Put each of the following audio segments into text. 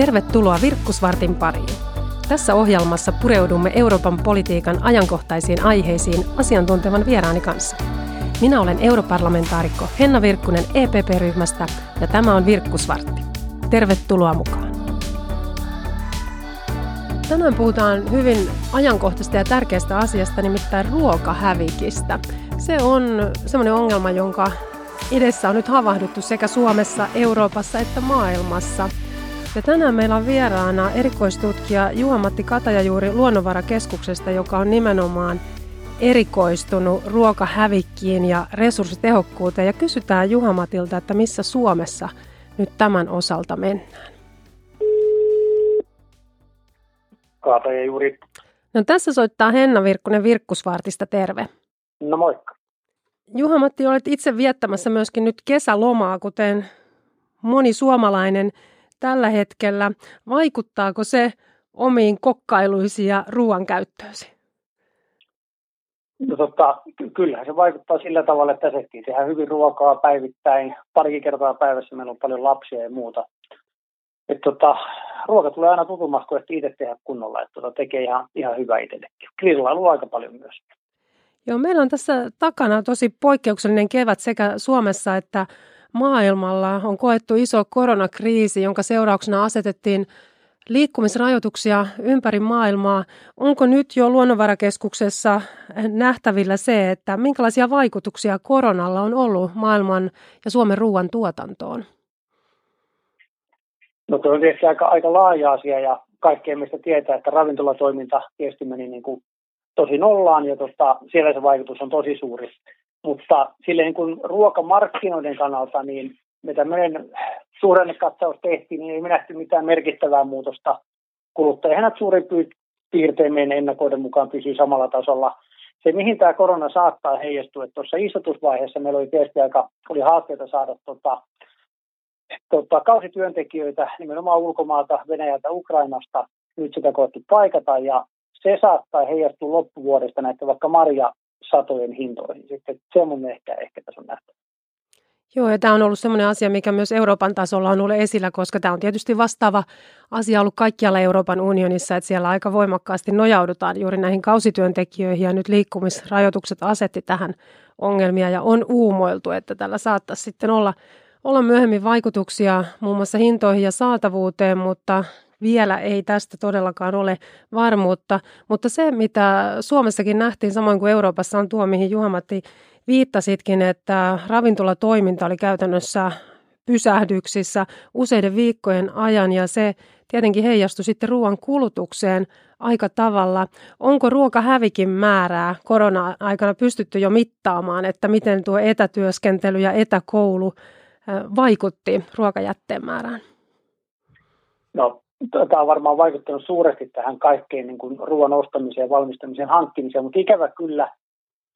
Tervetuloa Virkkusvartin pariin. Tässä ohjelmassa pureudumme Euroopan politiikan ajankohtaisiin aiheisiin asiantuntevan vieraani kanssa. Minä olen europarlamentaarikko Henna Virkkunen EPP-ryhmästä ja tämä on Virkkusvartti. Tervetuloa mukaan. Tänään puhutaan hyvin ajankohtaisesta ja tärkeästä asiasta, nimittäin ruokahävikistä. Se on semmoinen ongelma, jonka edessä on nyt havahduttu sekä Suomessa, Euroopassa että maailmassa. Ja tänään meillä on vieraana erikoistutkija Juha-Matti Katajajuuri Luonnonvarakeskuksesta, joka on nimenomaan erikoistunut ruokahävikkiin ja resurssitehokkuuteen. Ja kysytään Juha-Matilta, että missä Suomessa nyt tämän osalta mennään. Katajajuuri. No tässä soittaa Henna Virkkunen Virkkusvartista, terve. No moikka. Juha-Matti, olet itse viettämässä myöskin nyt kesälomaa, kuten moni suomalainen tällä hetkellä. Vaikuttaako se omiin kokkailuisiin ja ruoan käyttöösi? No totta, kyllähän se vaikuttaa sillä tavalla, että tehtiin tehdään hyvin ruokaa päivittäin. Pari kertaa päivässä meillä on paljon lapsia ja muuta. Et tota, ruoka tulee aina tutummaksi, kun itse tehdä kunnolla. Että tota, tekee ihan, ihan hyvää itsellekin. Grillailu aika paljon myös. Joo, meillä on tässä takana tosi poikkeuksellinen kevät sekä Suomessa että maailmalla. On koettu iso koronakriisi, jonka seurauksena asetettiin liikkumisrajoituksia ympäri maailmaa. Onko nyt jo Luonnonvarakeskuksessa nähtävillä se, että minkälaisia vaikutuksia koronalla on ollut maailman ja Suomen ruoan tuotantoon? No tuo on tietysti aika, aika laaja asia ja kaikkea mistä tietää, että ravintolatoiminta tietysti meni niin kuin tosi nollaan ja tota, siellä se vaikutus on tosi suuri. Mutta silleen niin kuin ruokamarkkinoiden kannalta, niin me tämmöinen suhdannekatsaus tehtiin, niin ei me nähty mitään merkittävää muutosta. Kuluttajahinnat suurin piirtein meidän ennakoiden mukaan pysyy samalla tasolla. Se, mihin tämä korona saattaa heijastua, että tuossa istutusvaiheessa meillä oli tietysti aika oli haasteita saada tota, tota, kausityöntekijöitä nimenomaan ulkomaalta, Venäjältä, Ukrainasta. Nyt sitä koettu paikata ja se saattaa heijastua loppuvuodesta näiden vaikka marjasatojen hintoihin. Sitten mun ehkä, ehkä tässä on nähty. Joo, ja tämä on ollut sellainen asia, mikä myös Euroopan tasolla on ollut esillä, koska tämä on tietysti vastaava asia ollut kaikkialla Euroopan unionissa, että siellä aika voimakkaasti nojaudutaan juuri näihin kausityöntekijöihin, ja nyt liikkumisrajoitukset asetti tähän ongelmia, ja on uumoiltu, että tällä saattaisi sitten olla, olla myöhemmin vaikutuksia muun muassa hintoihin ja saatavuuteen, mutta vielä ei tästä todellakaan ole varmuutta, mutta se, mitä Suomessakin nähtiin, samoin kuin Euroopassa, on tuo, mihin Juhamatti viittasitkin, että ravintolatoiminta oli käytännössä pysähdyksissä useiden viikkojen ajan ja se tietenkin heijastui sitten ruoan kulutukseen aika tavalla. Onko ruokahävikin määrää korona-aikana pystytty jo mittaamaan, että miten tuo etätyöskentely ja etäkoulu vaikutti ruokajätteen määrään? No tämä on varmaan vaikuttanut suuresti tähän kaikkeen niin kuin ruoan ostamiseen valmistamiseen hankkimiseen, mutta ikävä kyllä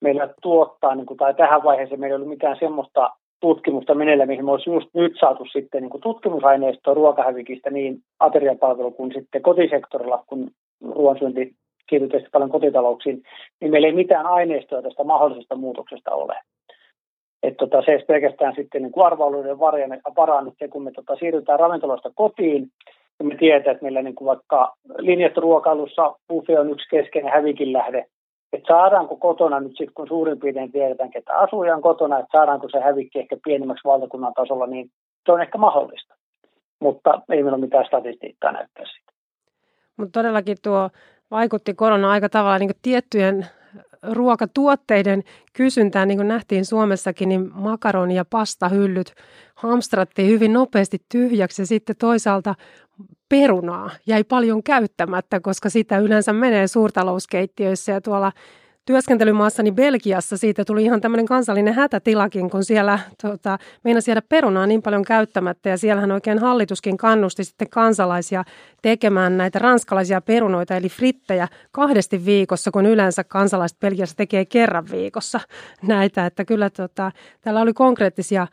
meillä tuottaa, niin kuin, tai tähän vaiheeseen meillä ei ollut mitään semmoista tutkimusta meneillä, mihin me olisi just nyt saatu sitten niin kuin tutkimusaineistoa ruokahävikistä niin ateriapalvelu kuin sitten kotisektorilla, kun ruoansyönti siirtyy paljon kotitalouksiin, niin meillä ei mitään aineistoa tästä mahdollisesta muutoksesta ole. Että tota, se pelkästään sitten niin arvailuiden varaan, että kun me tota, siirrytään ravintolasta kotiin, ja me tiedetään, että meillä niin kuin vaikka linjatruokailussa buffet on yksi keskeinen hävikin lähde, että saadaanko kotona nyt sitten, kun suurin piirtein tiedetään, ketä asujan kotona, että saadaanko se hävikki ehkä pienemmäksi valtakunnan tasolla, niin se on ehkä mahdollista. Mutta ei meillä ole mitään statistiikkaa näyttää siitä. Mutta todellakin tuo vaikutti korona aika tavalla niin tiettyjen ruokatuotteiden kysyntään, niin kuin nähtiin Suomessakin, niin makaroni- ja pastahyllyt hamstrattiin hyvin nopeasti tyhjäksi ja sitten toisaalta perunaa jäi paljon käyttämättä, koska sitä yleensä menee suurtalouskeittiöissä ja tuolla työskentelymaassani Belgiassa siitä tuli ihan tämmöinen kansallinen hätätilakin, kun siellä tota, meinasi jäädä perunaa niin paljon käyttämättä ja siellähän oikein hallituskin kannusti sitten kansalaisia tekemään näitä ranskalaisia perunoita eli frittejä kahdesti viikossa, kun yleensä kansalaiset Belgiassa tekee kerran viikossa näitä, että kyllä tota, täällä oli konkreettisia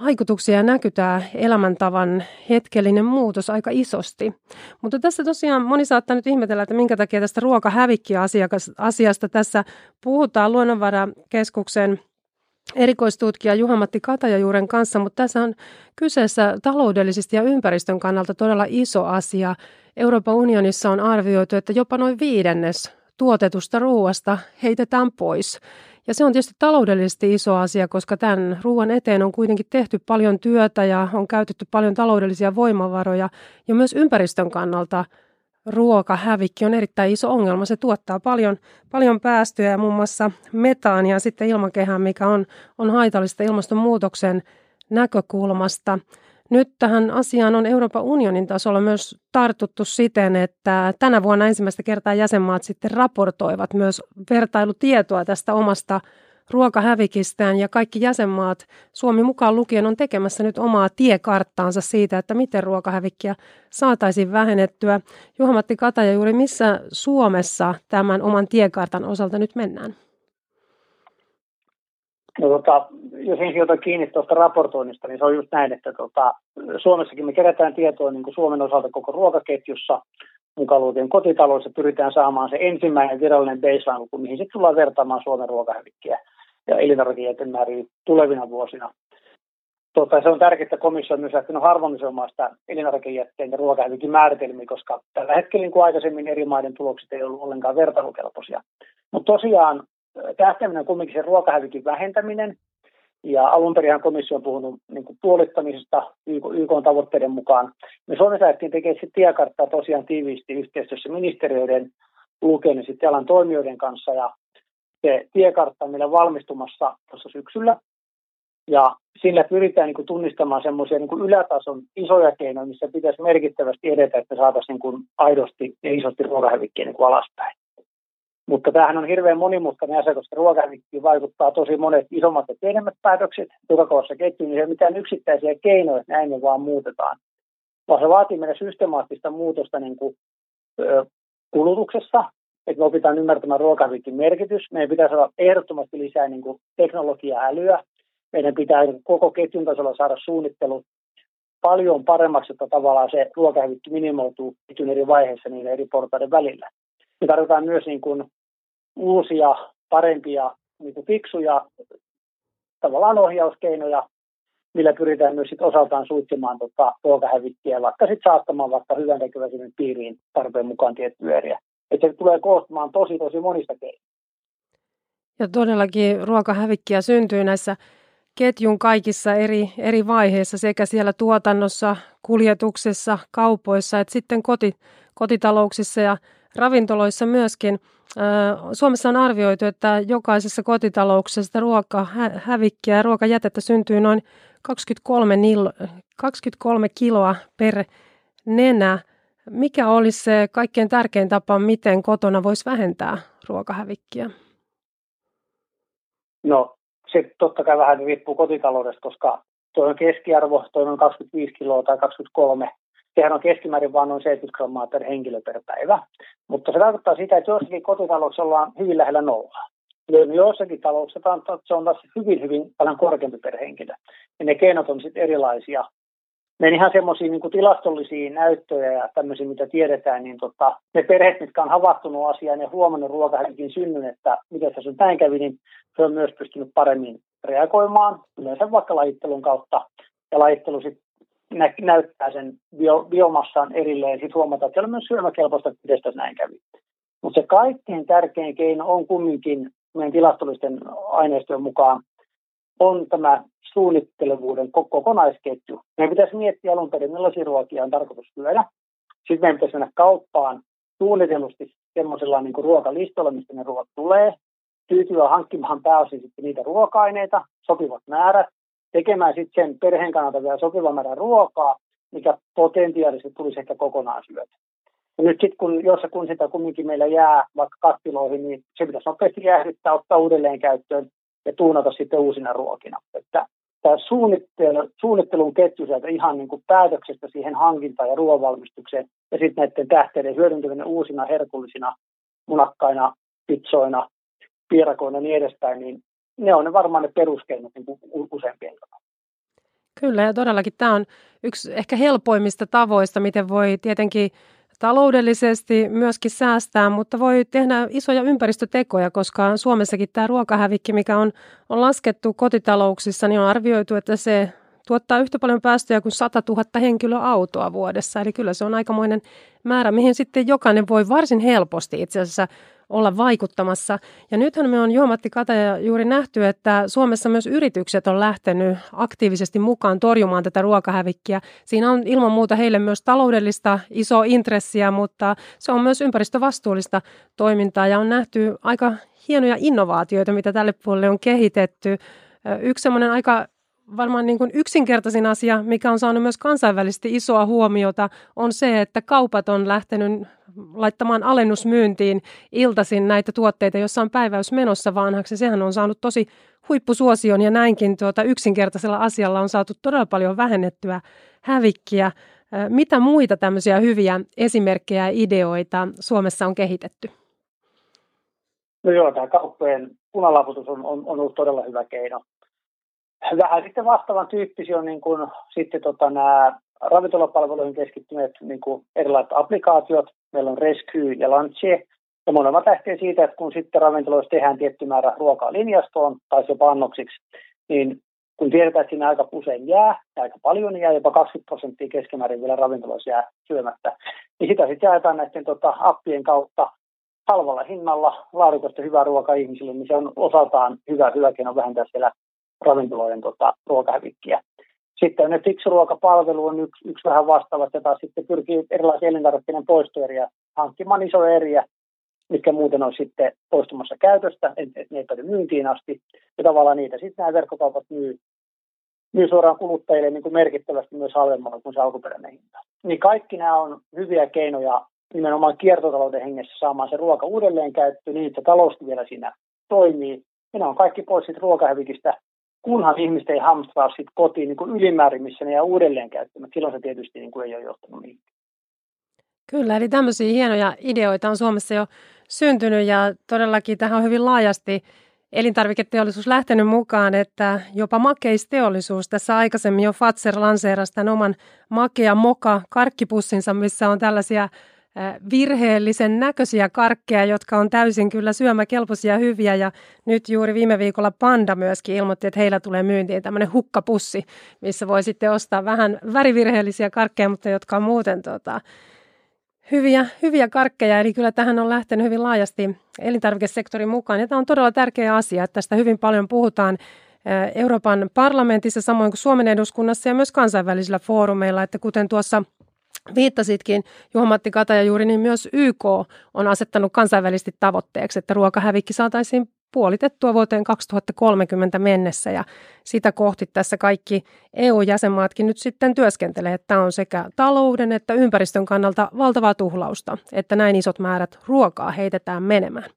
vaikutuksia näkyy tämä elämäntavan hetkellinen muutos aika isosti. Mutta tässä tosiaan moni saattaa nyt ihmetellä, että minkä takia tästä ruokahävikkiasiasta tässä puhutaan Luonnonvarakeskuksen erikoistutkija Juha-Matti Katajajuuren kanssa, mutta tässä on kyseessä taloudellisesti ja ympäristön kannalta todella iso asia. Euroopan unionissa on arvioitu, että jopa noin viidennes tuotetusta ruoasta heitetään pois. Ja se on tietysti taloudellisesti iso asia, koska tämän ruoan eteen on kuitenkin tehty paljon työtä ja on käytetty paljon taloudellisia voimavaroja. Ja myös ympäristön kannalta ruokahävikki on erittäin iso ongelma. Se tuottaa paljon, paljon päästöjä ja muun muassa metaania sitten ilmakehään, mikä on, on haitallista ilmastonmuutoksen näkökulmasta. Nyt tähän asiaan on Euroopan unionin tasolla myös tartuttu siten, että tänä vuonna ensimmäistä kertaa jäsenmaat sitten raportoivat myös vertailutietoa tästä omasta ruokahävikistään ja kaikki jäsenmaat, Suomi mukaan lukien, on tekemässä nyt omaa tiekarttaansa siitä, että miten ruokahävikkiä saataisiin vähennettyä. Juha-Matti Kataja, juuri missä Suomessa tämän oman tiekartan osalta nyt mennään? No, tota, jos ensin otan kiinni tuosta raportoinnista, niin se on just näin, että tota, Suomessakin me kerätään tietoa niin kuin Suomen osalta koko ruokaketjussa, mukaan luotien kotitaloissa pyritään saamaan se ensimmäinen virallinen baseline-luku, mihin sitten tullaan vertaamaan Suomen ruokahävikkiä ja elintarvikejätemääriä tulevina vuosina. Tota, se on tärkeää, että komissio on myös lähtenyt harmonisoimaan sitä elintarvikejätteen ja ruokahävikin määritelmiä, koska tällä hetkellä niin kuin aikaisemmin eri maiden tulokset ei ollut ollenkaan vertailukelpoisia. Mutta tosiaan tähtäimenä on kuitenkin se ruokahävikin vähentäminen, ja alun perin komissio on puhunut niin kuin puolittamisesta YK, tavoitteiden mukaan. Me Suomessa lähdettiin tekemään sitten tiekarttaa tosiaan tiiviisti yhteistyössä ministeriöiden, Luken ja sitten alan toimijoiden kanssa. Ja se tiekartta on meillä valmistumassa tuossa syksyllä. Ja sillä pyritään niin kuin tunnistamaan semmoisia niin ylätason isoja keinoja, missä pitäisi merkittävästi edetä, että saataisiin niin kuin aidosti ja isosti ruokahävikkiä niin alaspäin. Mutta tämähän on hirveän monimutkainen asia, koska ruokahävikkiin vaikuttaa tosi monet isommat ja pienemmät päätökset tukakossa ketjuun, niin ei ole mitään yksittäisiä keinoja, että näin me vaan muutetaan. Vaan se vaatii meidän systemaattista muutosta niin kuin, ö, kulutuksessa, että me opitaan ymmärtämään ruokahävikin merkitys. Meidän pitää saada ehdottomasti lisää niin kuin, teknologia-älyä. Meidän pitää niin koko ketjun tasolla saada suunnittelu paljon paremmaksi, että tavallaan se ruokahävikki minimoituu ketjun eri vaiheissa niiden eri portaiden välillä. Me tarvitaan myös niin kuin uusia, parempia, niin kuin fiksuja tavallaan ohjauskeinoja, millä pyritään myös sit osaltaan suitsimaan tota ruokahävikkiä, vaikka sitten saattamaan vaikka hyvän tekeväisyyden piiriin tarpeen mukaan tiettyjä eriä. Että se tulee koostumaan tosi tosi monista keinoista. Ja todellakin ruokahävikkiä syntyy näissä ketjun kaikissa eri, eri vaiheissa, sekä siellä tuotannossa, kuljetuksessa, kaupoissa, että sitten koti, kotitalouksissa ja ravintoloissa myöskin. Suomessa on arvioitu, että jokaisessa kotitalouksessa ruokahävikkiä ja ruokajätettä syntyy noin 23, nil, 23 kiloa per nenä. Mikä olisi se kaikkein tärkein tapa, miten kotona voisi vähentää ruokahävikkiä? No se totta kai vähän riippuu kotitaloudesta, koska tuo on keskiarvo, tuo on 25 kiloa tai 23 Sehän on keskimäärin vain noin 70 grammaa per henkilö per päivä. Mutta se tarkoittaa sitä, että jossakin kotitalouksissa ollaan hyvin lähellä nollaa. Joissakin talouksissa se on taas hyvin, hyvin paljon korkeampi per henkilö. Ja ne keinot on sitten erilaisia. Ne ihan semmoisia niin tilastollisia näyttöjä ja tämmöisiä, mitä tiedetään, niin tota, ne perheet, mitkä on havahtunut asiaan ja huomannut ruokahävikin synnyn, että miten se näin kävi, niin se on myös pystynyt paremmin reagoimaan, yleensä vaikka lajittelun kautta. Ja lajittelu sitten nä- näyttää sen bio, biomassaan erilleen, sitten huomataan, että siellä on myös syömäkelpoista, että näin kävi. Mutta se kaikkein tärkein keino on kumminkin meidän tilastollisten aineistojen mukaan on tämä suunnittelevuuden kokonaisketju. Meidän pitäisi miettiä alun perin, millaisia ruokia on tarkoitus syödä. Sitten meidän pitäisi mennä kauppaan suunnitellusti semmoisella niin ruokalistolla, mistä ne ruoat tulee. Tyytyä hankkimaan pääosin sitten niitä ruoka-aineita, sopivat määrät, tekemään sitten sen perheen kannalta vielä sopivan määrän ruokaa, mikä potentiaalisesti tulisi ehkä kokonaan syötä. Ja nyt sitten kun, jos kun sitä kumminkin meillä jää vaikka kattiloihin, niin se pitäisi nopeasti jäähdyttää, ottaa uudelleen käyttöön ja tuunata sitten uusina ruokina. Että tämä suunnittelu, suunnittelun ketju sieltä ihan niin kuin päätöksestä siihen hankintaan ja ruoanvalmistukseen ja sitten näiden tähteiden hyödyntäminen uusina herkullisina munakkaina, pitsoina, piirakoina ja niin edespäin, niin ne on ne varmaan ne peruskeinot niin kuin useimpien Kyllä, ja todellakin tämä on yksi ehkä helpoimmista tavoista, miten voi tietenkin taloudellisesti myöskin säästää, mutta voi tehdä isoja ympäristötekoja, koska Suomessakin tämä ruokahävikki, mikä on, on laskettu kotitalouksissa, niin on arvioitu, että se tuottaa yhtä paljon päästöjä kuin 100 000 henkilöautoa vuodessa. Eli kyllä se on aikamoinen määrä, mihin sitten jokainen voi varsin helposti itse asiassa olla vaikuttamassa. Ja nythän me on Juomatti Kataja juuri nähty, että Suomessa myös yritykset on lähtenyt aktiivisesti mukaan torjumaan tätä ruokahävikkiä. Siinä on ilman muuta heille myös taloudellista iso intressiä, mutta se on myös ympäristövastuullista toimintaa ja on nähty aika hienoja innovaatioita, mitä tälle puolelle on kehitetty. Yksi semmoinen aika varmaan niin kuin yksinkertaisin asia, mikä on saanut myös kansainvälisesti isoa huomiota, on se, että kaupat on lähtenyt laittamaan alennusmyyntiin iltaisin näitä tuotteita, joissa on päiväys menossa vanhaksi. Sehän on saanut tosi huippusuosion ja näinkin tuota yksinkertaisella asialla on saatu todella paljon vähennettyä hävikkiä. Mitä muita tämmöisiä hyviä esimerkkejä ja ideoita Suomessa on kehitetty? No joo, tämä kauppojen punalaputus on, on, on ollut todella hyvä keino vähän sitten vastaavan tyyppisiä on niin kuin, sitten tota, nämä ravintolapalveluihin keskittyneet niin kuin erilaiset applikaatiot. Meillä on Rescue ja Lunche. Ja molemmat lähtee siitä, että kun sitten ravintoloissa tehdään tietty määrä ruokaa linjastoon tai jopa annoksiksi, niin kun tiedetään, että siinä aika usein jää, ja aika paljon jää, jopa 20 prosenttia keskimäärin vielä ravintoloissa jää syömättä, niin sitä sitten jaetaan näiden tota, appien kautta halvalla hinnalla laadukasta hyvää ruokaa ihmisille, niin se on osaltaan hyvä, hyvä keino vähentää siellä ravintoloiden tota, ruokahävikkiä. Sitten ne fiksuruokapalvelu on yksi, yksi vähän vastaava, jota sitten pyrkii erilaisia elintarvikkeiden poistoeriä hankkimaan isoja eriä, mitkä muuten on sitten poistumassa käytöstä, että et ne ei päädy myyntiin asti. Ja tavallaan niitä sitten nämä verkkokaupat myy, myy suoraan kuluttajille niin kuin merkittävästi myös halvemmalla kuin se alkuperäinen hinta. Niin kaikki nämä on hyviä keinoja nimenomaan kiertotalouden hengessä saamaan se ruoka uudelleen käyttöön niin, että talous vielä siinä toimii. Ja ne on kaikki pois siitä ruokahävikistä kunhan ihmiset ei hamstraa sit kotiin niin kuin ylimäärin, missä ne jää uudelleen käyttämään. Silloin se tietysti niin kuin ei ole johtanut mihinkään. Kyllä, eli tämmöisiä hienoja ideoita on Suomessa jo syntynyt ja todellakin tähän on hyvin laajasti elintarviketeollisuus lähtenyt mukaan, että jopa makeisteollisuus tässä aikaisemmin jo Fatser lanseerasi tämän oman makea moka karkkipussinsa, missä on tällaisia virheellisen näköisiä karkkeja, jotka on täysin kyllä syömäkelpoisia hyviä. Ja nyt juuri viime viikolla Panda myöskin ilmoitti, että heillä tulee myyntiin tämmöinen hukkapussi, missä voi sitten ostaa vähän värivirheellisiä karkkeja, mutta jotka on muuten tota, hyviä, hyviä karkkeja. Eli kyllä tähän on lähtenyt hyvin laajasti elintarvikesektorin mukaan. Ja tämä on todella tärkeä asia, että tästä hyvin paljon puhutaan Euroopan parlamentissa, samoin kuin Suomen eduskunnassa ja myös kansainvälisillä foorumeilla, että kuten tuossa viittasitkin, Juha-Matti Kataja juuri, niin myös YK on asettanut kansainvälisesti tavoitteeksi, että ruokahävikki saataisiin puolitettua vuoteen 2030 mennessä ja sitä kohti tässä kaikki EU-jäsenmaatkin nyt sitten työskentelee, että tämä on sekä talouden että ympäristön kannalta valtavaa tuhlausta, että näin isot määrät ruokaa heitetään menemään.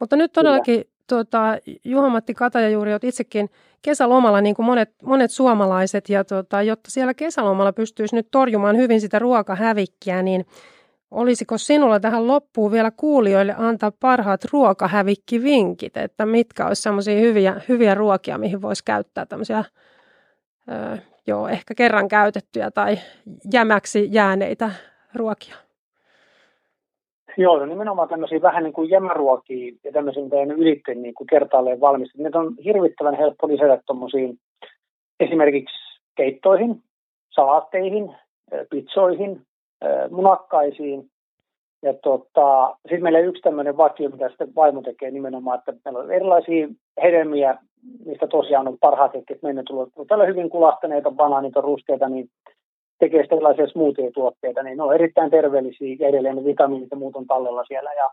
Mutta nyt todellakin tuota, Juha-Matti Kataja juuri olet itsekin kesälomalla niin kuin monet, monet suomalaiset ja tuota, jotta siellä kesälomalla pystyisi nyt torjumaan hyvin sitä ruokahävikkiä, niin olisiko sinulla tähän loppuun vielä kuulijoille antaa parhaat ruokahävikkivinkit, että mitkä olisi sellaisia hyviä, hyviä ruokia, mihin voisi käyttää tämmöisiä ö, joo, ehkä kerran käytettyjä tai jämäksi jääneitä ruokia? Joo, no nimenomaan tämmöisiä vähän niin kuin jämäruokia ja tämmöisiä teidän ylitteen niin kuin kertaalleen valmistettu. Ne on hirvittävän helppo lisätä tuommoisiin esimerkiksi keittoihin, salaatteihin, pizzoihin, munakkaisiin. Ja tota, sitten meillä on yksi tämmöinen vakio, mitä sitten vaimo tekee nimenomaan, että meillä on erilaisia hedelmiä, mistä tosiaan on parhaat hetket mennä tullut. Täällä hyvin kulahtaneita, banaanit on ruskeita, niin tekee sitten erilaisia smoothie-tuotteita, niin ne on erittäin terveellisiä ja edelleen ne vitamiinit ja muut on tallella siellä ja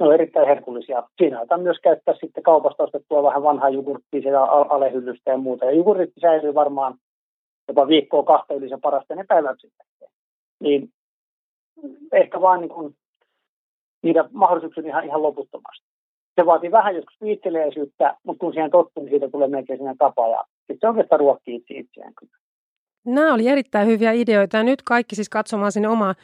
ne on erittäin herkullisia. Siinä otan myös käyttää sitten kaupasta ostettua vähän vanhaa jogurttia siellä alehyllystä ja muuta. Ja jogurtti säilyy varmaan jopa viikkoa kahta yli se parasta ne päivät sitten. Niin ehkä vaan niin kuin, niitä mahdollisuuksia ihan, ihan loputtomasti. Se vaatii vähän joskus viitteleisyyttä, mutta kun siihen tottuu, niin siitä tulee melkein sinne tapa ja sitten se oikeastaan ruokkii itse itseään kyllä. Nämä oli erittäin hyviä ideoita ja nyt kaikki siis katsomaan sinne omaa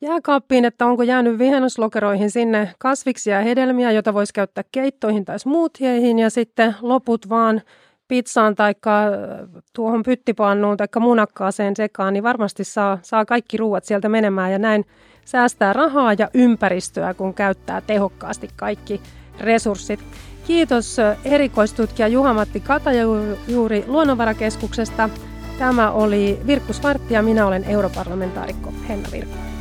jääkaappiin, että onko jäänyt vihennuslokeroihin sinne kasviksia ja hedelmiä, joita voisi käyttää keittoihin tai smoothieeihin ja sitten loput vaan pizzaan tai tuohon pyttipannuun tai munakkaaseen sekaan, niin varmasti saa, saa kaikki ruuat sieltä menemään ja näin säästää rahaa ja ympäristöä, kun käyttää tehokkaasti kaikki resurssit. Kiitos erikoistutkija Juha-Matti Katajuuri Luonnonvarakeskuksesta. Tämä oli Virkku Svartti ja minä olen europarlamentaarikko Henna Virkku.